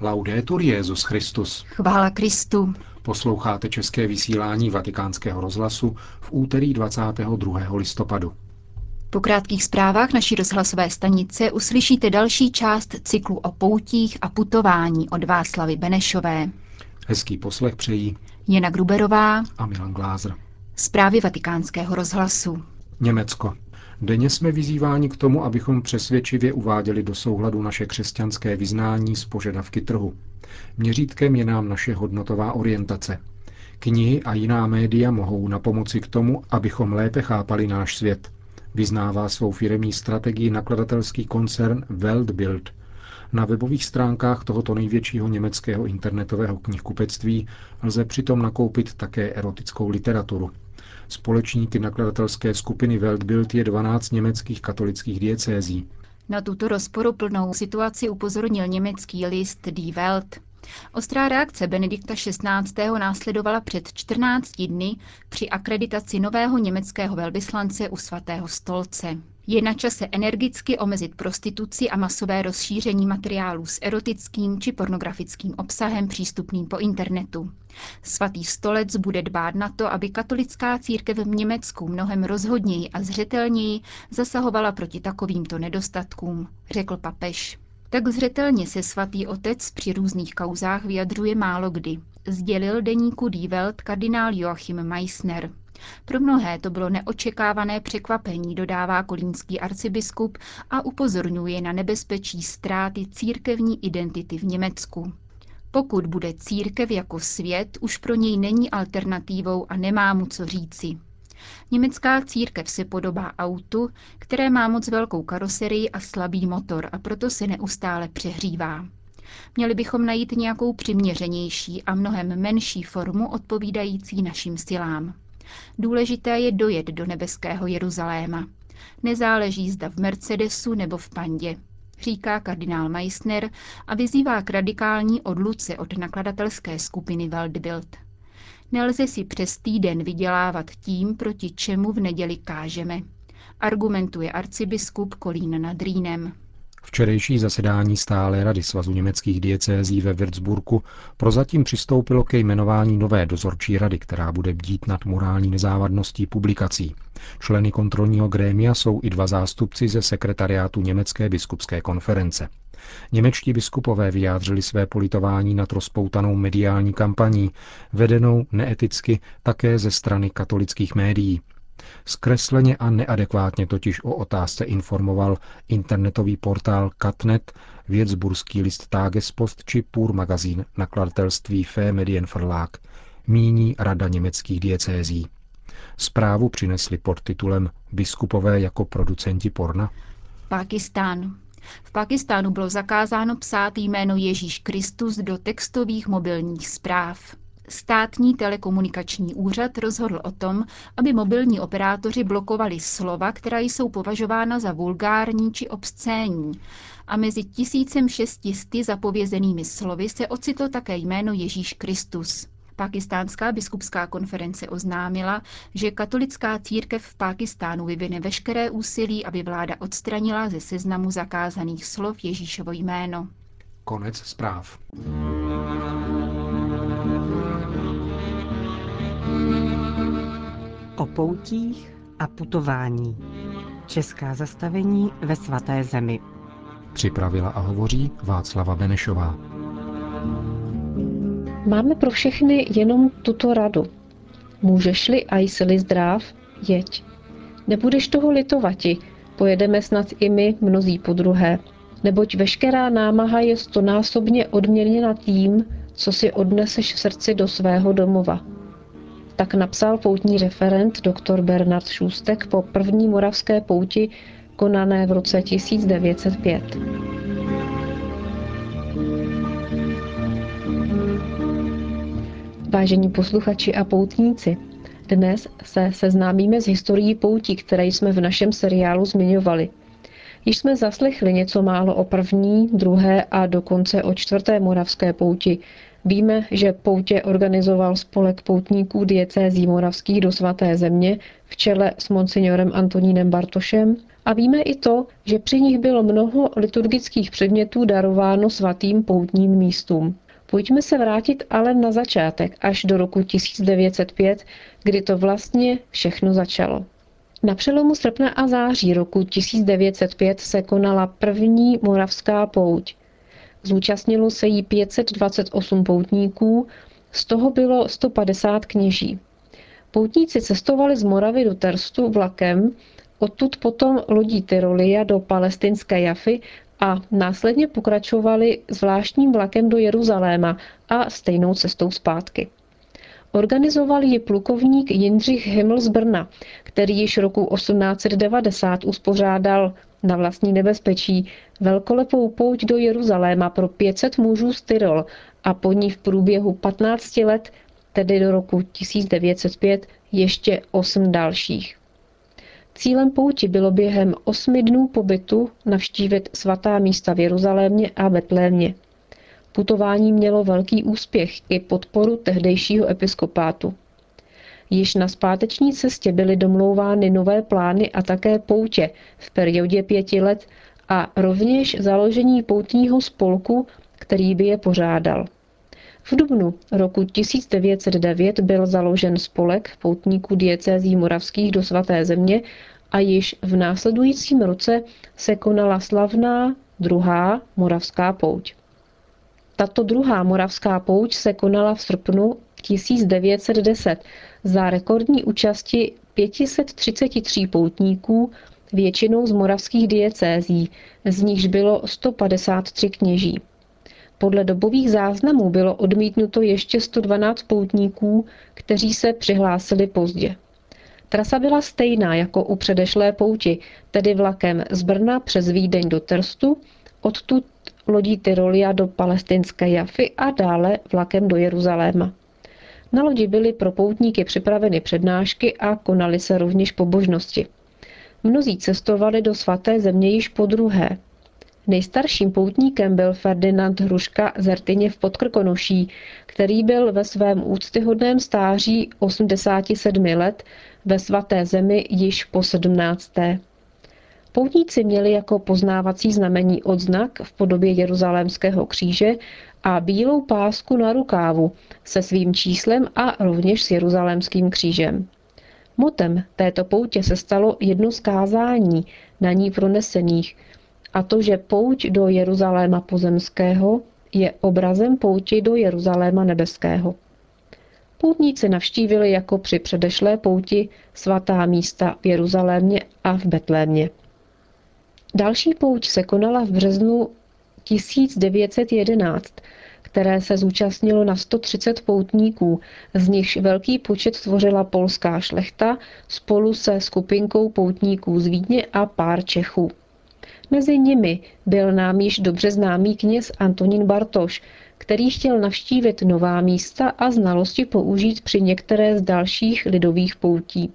Laudetur Jezus Christus. Chvála Kristu. Posloucháte české vysílání Vatikánského rozhlasu v úterý 22. listopadu. Po krátkých zprávách naší rozhlasové stanice uslyšíte další část cyklu o poutích a putování od Václavy Benešové. Hezký poslech přejí Jena Gruberová a Milan Glázer. Zprávy vatikánského rozhlasu. Německo. Denně jsme vyzýváni k tomu, abychom přesvědčivě uváděli do souhladu naše křesťanské vyznání s požadavky trhu. Měřítkem je nám naše hodnotová orientace. Knihy a jiná média mohou na pomoci k tomu, abychom lépe chápali náš svět. Vyznává svou firemní strategii nakladatelský koncern Weltbild. Na webových stránkách tohoto největšího německého internetového knihkupectví lze přitom nakoupit také erotickou literaturu. Společníky nakladatelské skupiny Weltbild je 12 německých katolických diecézí. Na tuto rozporuplnou situaci upozornil německý list Die Welt. Ostrá reakce Benedikta XVI. následovala před 14 dny při akreditaci nového německého velvyslance u svatého stolce. Je na čase energicky omezit prostituci a masové rozšíření materiálů s erotickým či pornografickým obsahem přístupným po internetu. Svatý stolec bude dbát na to, aby katolická církev v Německu mnohem rozhodněji a zřetelněji zasahovala proti takovýmto nedostatkům, řekl papež. Tak zřetelně se svatý otec při různých kauzách vyjadřuje málo kdy. Sdělil deníku Die Welt kardinál Joachim Meissner. Pro mnohé to bylo neočekávané překvapení, dodává kolínský arcibiskup a upozorňuje na nebezpečí ztráty církevní identity v Německu. Pokud bude církev jako svět, už pro něj není alternativou a nemá mu co říci. Německá církev se podobá autu, které má moc velkou karoserii a slabý motor a proto se neustále přehřívá. Měli bychom najít nějakou přiměřenější a mnohem menší formu odpovídající našim silám. Důležité je dojet do nebeského Jeruzaléma. Nezáleží zda v Mercedesu nebo v Pandě, říká kardinál Meissner a vyzývá k radikální odluce od nakladatelské skupiny Waldbild. Nelze si přes týden vydělávat tím, proti čemu v neděli kážeme, argumentuje arcibiskup Kolín nad Rýnem. Včerejší zasedání stále Rady Svazu německých diecézí ve Würzburgu prozatím přistoupilo ke jmenování nové dozorčí rady, která bude bdít nad morální nezávadností publikací. Členy kontrolního grémia jsou i dva zástupci ze sekretariátu Německé biskupské konference. Němečtí biskupové vyjádřili své politování nad rozpoutanou mediální kampaní, vedenou neeticky také ze strany katolických médií. Zkresleně a neadekvátně totiž o otázce informoval internetový portál Katnet, věcburský list Tagespost či Pur magazín nakladatelství Fé Medien Verlag, míní Rada německých diecézí. Zprávu přinesli pod titulem Biskupové jako producenti porna. Pakistán. V Pakistánu bylo zakázáno psát jméno Ježíš Kristus do textových mobilních zpráv. Státní telekomunikační úřad rozhodl o tom, aby mobilní operátoři blokovali slova, která jsou považována za vulgární či obscénní. A mezi 1600 zapovězenými slovy se ocitlo také jméno Ježíš Kristus. Pakistánská biskupská konference oznámila, že katolická církev v Pákistánu vyvine veškeré úsilí, aby vláda odstranila ze seznamu zakázaných slov Ježíšovo jméno. Konec zpráv. O poutích a putování. Česká zastavení ve svaté zemi. Připravila a hovoří Václava Benešová. Máme pro všechny jenom tuto radu. Můžeš-li a jsi-li zdrav, jeď. Nebudeš toho litovati, pojedeme snad i my mnozí po druhé, neboť veškerá námaha je stonásobně odměněna tím, co si odneseš v srdci do svého domova. Tak napsal poutní referent dr. Bernard Šůstek po první moravské pouti konané v roce 1905. Vážení posluchači a poutníci, dnes se seznámíme s historií poutí, které jsme v našem seriálu zmiňovali. Již jsme zaslechli něco málo o první, druhé a dokonce o čtvrté moravské pouti. Víme, že poutě organizoval spolek poutníků diecézí moravských do svaté země v čele s monsignorem Antonínem Bartošem a víme i to, že při nich bylo mnoho liturgických předmětů darováno svatým poutním místům. Pojďme se vrátit ale na začátek, až do roku 1905, kdy to vlastně všechno začalo. Na přelomu srpna a září roku 1905 se konala první moravská pouť. Zúčastnilo se jí 528 poutníků, z toho bylo 150 kněží. Poutníci cestovali z Moravy do Terstu vlakem, odtud potom lodí Tyrolia do palestinské Jafy a následně pokračovali zvláštním vlakem do Jeruzaléma a stejnou cestou zpátky. Organizoval ji plukovník Jindřich Himmel z Brna, který již roku 1890 uspořádal na vlastní nebezpečí velkolepou pouť do Jeruzaléma pro 500 mužů z Tyrol a po ní v průběhu 15 let, tedy do roku 1905, ještě 8 dalších. Cílem pouti bylo během osmi dnů pobytu navštívit svatá místa v Jeruzalémě a Betlémě. Putování mělo velký úspěch i podporu tehdejšího episkopátu. Již na zpáteční cestě byly domlouvány nové plány a také poutě v periodě pěti let a rovněž založení poutního spolku, který by je pořádal. V dubnu roku 1909 byl založen spolek poutníků diecézí moravských do svaté země a již v následujícím roce se konala slavná druhá moravská pouť. Tato druhá moravská pouť se konala v srpnu 1910 za rekordní účasti 533 poutníků, většinou z moravských diecézí, z nichž bylo 153 kněží. Podle dobových záznamů bylo odmítnuto ještě 112 poutníků, kteří se přihlásili pozdě. Trasa byla stejná jako u předešlé pouti, tedy vlakem z Brna přes Vídeň do Terstu, odtud lodí Tyrolia do palestinské Jafy a dále vlakem do Jeruzaléma. Na lodi byly pro poutníky připraveny přednášky a konaly se rovněž pobožnosti. Mnozí cestovali do svaté země již po druhé. Nejstarším poutníkem byl Ferdinand Hruška z Ertyně v Podkrkonoší, který byl ve svém úctyhodném stáří 87 let ve svaté zemi již po 17. Poutníci měli jako poznávací znamení odznak v podobě jeruzalémského kříže a bílou pásku na rukávu se svým číslem a rovněž s jeruzalémským křížem. Motem této poutě se stalo jedno zkázání na ní pronesených, a to, že pouť do Jeruzaléma pozemského je obrazem pouti do Jeruzaléma nebeského. Poutníci navštívili jako při předešlé pouti svatá místa v Jeruzalémě a v Betlémě. Další pouť se konala v březnu 1911, které se zúčastnilo na 130 poutníků, z nichž velký počet tvořila polská šlechta spolu se skupinkou poutníků z Vídně a pár Čechů. Mezi nimi byl nám již dobře známý kněz Antonín Bartoš, který chtěl navštívit nová místa a znalosti použít při některé z dalších lidových poutí.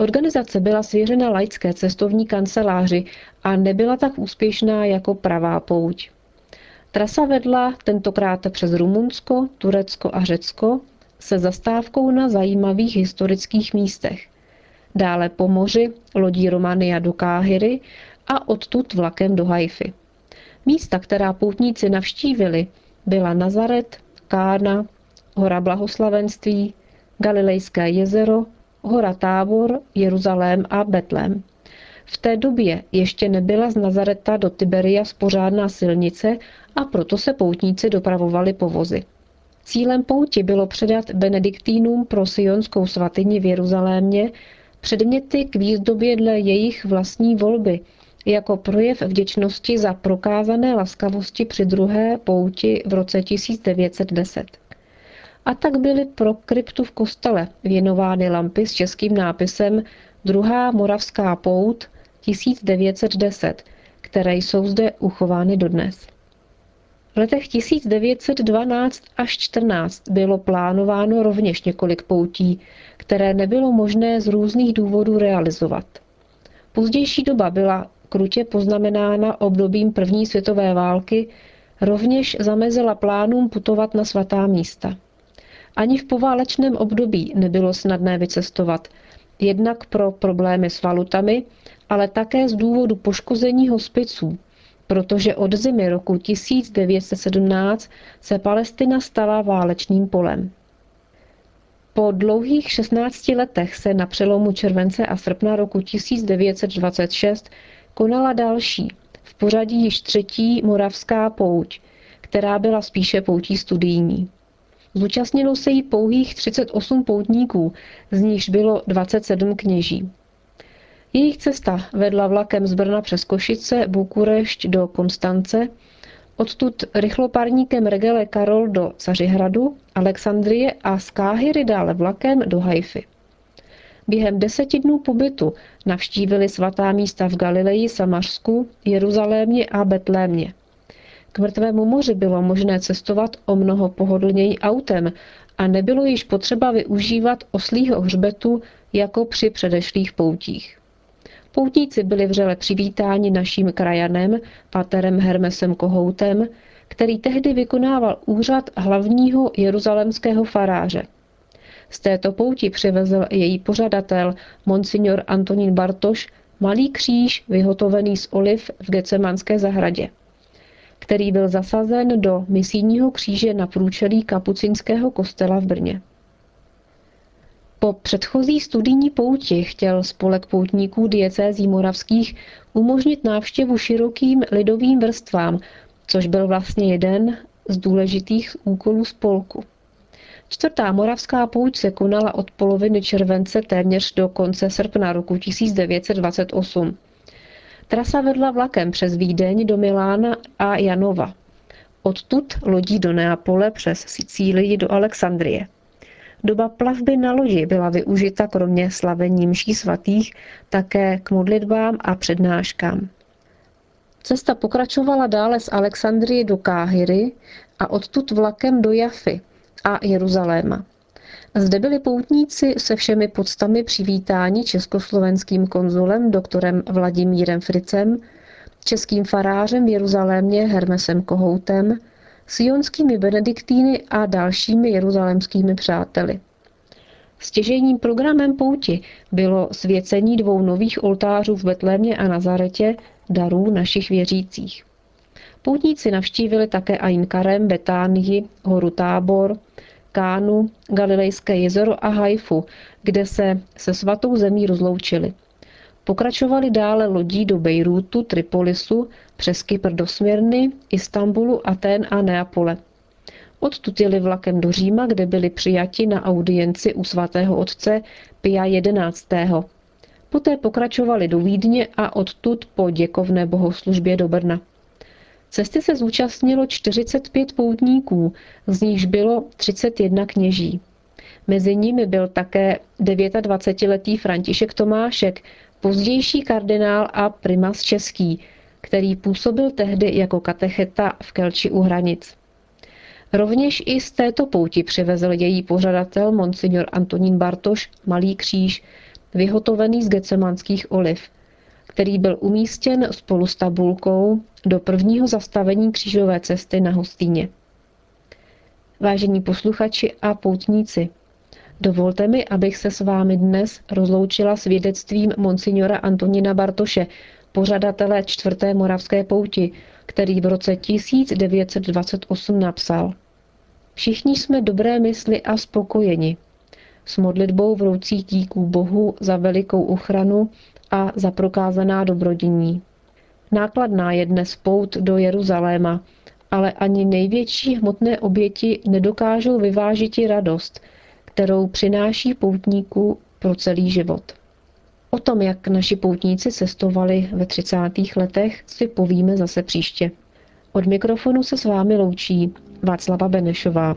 Organizace byla svěřena laické cestovní kanceláři a nebyla tak úspěšná jako pravá pouť. Trasa vedla tentokrát přes Rumunsko, Turecko a Řecko se zastávkou na zajímavých historických místech. Dále po moři lodí Romania do Káhyry a odtud vlakem do Haify. Místa, která poutníci navštívili, byla Nazaret, Kána, Hora Blahoslavenství, Galilejské jezero, Hora Tábor, Jeruzalém a Betlém. V té době ještě nebyla z Nazareta do Tiberia spořádná silnice a proto se poutníci dopravovali povozy. Cílem pouti bylo předat benediktínům pro sionskou svatyni v Jeruzalémě předměty k výzdobě dle jejich vlastní volby, jako projev vděčnosti za prokázané laskavosti při druhé pouti v roce 1910. A tak byly pro kryptu v kostele věnovány lampy s českým nápisem Druhá moravská pout 1910, které jsou zde uchovány dodnes. V letech 1912 až 14 bylo plánováno rovněž několik poutí, které nebylo možné z různých důvodů realizovat. Pozdější doba byla krutě poznamenána obdobím první světové války, rovněž zamezila plánům putovat na svatá místa. Ani v poválečném období nebylo snadné vycestovat, jednak pro problémy s valutami, ale také z důvodu poškození hospiců, protože od zimy roku 1917 se Palestina stala válečným polem. Po dlouhých 16 letech se na přelomu července a srpna roku 1926 konala další, v pořadí již třetí moravská pouť, která byla spíše poutí studijní. Zúčastnilo se jí pouhých 38 poutníků, z nichž bylo 27 kněží. Jejich cesta vedla vlakem z Brna přes Košice, Bukurešť do Konstance, odtud rychlopárníkem Regele Karol do Cařihradu, Alexandrie a z Káhyry dále vlakem do Haify. Během deseti dnů pobytu navštívili svatá místa v Galileji, Samařsku, Jeruzalémě a Betlémě. Mrtvému moři bylo možné cestovat o mnoho pohodlněji autem a nebylo již potřeba využívat oslího hřbetu jako při předešlých poutích. Poutníci byli vřele přivítáni naším krajanem, paterem Hermesem Kohoutem, který tehdy vykonával úřad hlavního jeruzalemského faráře. Z této pouti přivezl její pořadatel, monsignor Antonín Bartoš, malý kříž vyhotovený z oliv v Gecemanské zahradě který byl zasazen do misijního kříže na průčelí kapucinského kostela v Brně. Po předchozí studijní pouti chtěl spolek poutníků diecézí moravských umožnit návštěvu širokým lidovým vrstvám, což byl vlastně jeden z důležitých úkolů spolku. Čtvrtá moravská pouť se konala od poloviny července téměř do konce srpna roku 1928. Trasa vedla vlakem přes Vídeň do Milána a Janova. Odtud lodí do Neapole přes Sicílii do Alexandrie. Doba plavby na lodi byla využita kromě slavení mší svatých také k modlitbám a přednáškám. Cesta pokračovala dále z Alexandrie do Káhyry a odtud vlakem do Jafy a Jeruzaléma. Zde byli poutníci se všemi podstami přivítáni československým konzulem doktorem Vladimírem Fricem, českým farářem v Jeruzalémě Hermesem Kohoutem, sionskými benediktíny a dalšími jeruzalémskými přáteli. Stěžejním programem pouti bylo svěcení dvou nových oltářů v Betlémě a Nazaretě darů našich věřících. Poutníci navštívili také Ain Karem, Betánii, horu Tábor, Kánu, Galilejské jezero a Haifu, kde se se svatou zemí rozloučili. Pokračovali dále lodí do Bejrútu, Tripolisu, přes Kypr do Smirny, Istanbulu, Aten a Neapole. Odtud jeli vlakem do Říma, kde byli přijati na audienci u svatého otce Pia XI. Poté pokračovali do Vídně a odtud po děkovné bohoslužbě do Brna. Cesty se zúčastnilo 45 poutníků, z nichž bylo 31 kněží. Mezi nimi byl také 29-letý František Tomášek, pozdější kardinál a primas český, který působil tehdy jako katecheta v Kelči u hranic. Rovněž i z této pouti přivezl její pořadatel monsignor Antonín Bartoš malý kříž, vyhotovený z gecemanských oliv – který byl umístěn spolu s tabulkou do prvního zastavení křížové cesty na Hostýně. Vážení posluchači a poutníci, dovolte mi, abych se s vámi dnes rozloučila svědectvím monsignora Antonina Bartoše, pořadatele čtvrté moravské pouti, který v roce 1928 napsal. Všichni jsme dobré mysli a spokojeni. S modlitbou vroucích díků Bohu za velikou ochranu a za prokázaná dobrodění. Nákladná je dnes pout do Jeruzaléma, ale ani největší hmotné oběti nedokážou vyvážit radost, kterou přináší poutníku pro celý život. O tom, jak naši poutníci cestovali ve 30. letech, si povíme zase příště. Od mikrofonu se s vámi loučí Václava Benešová.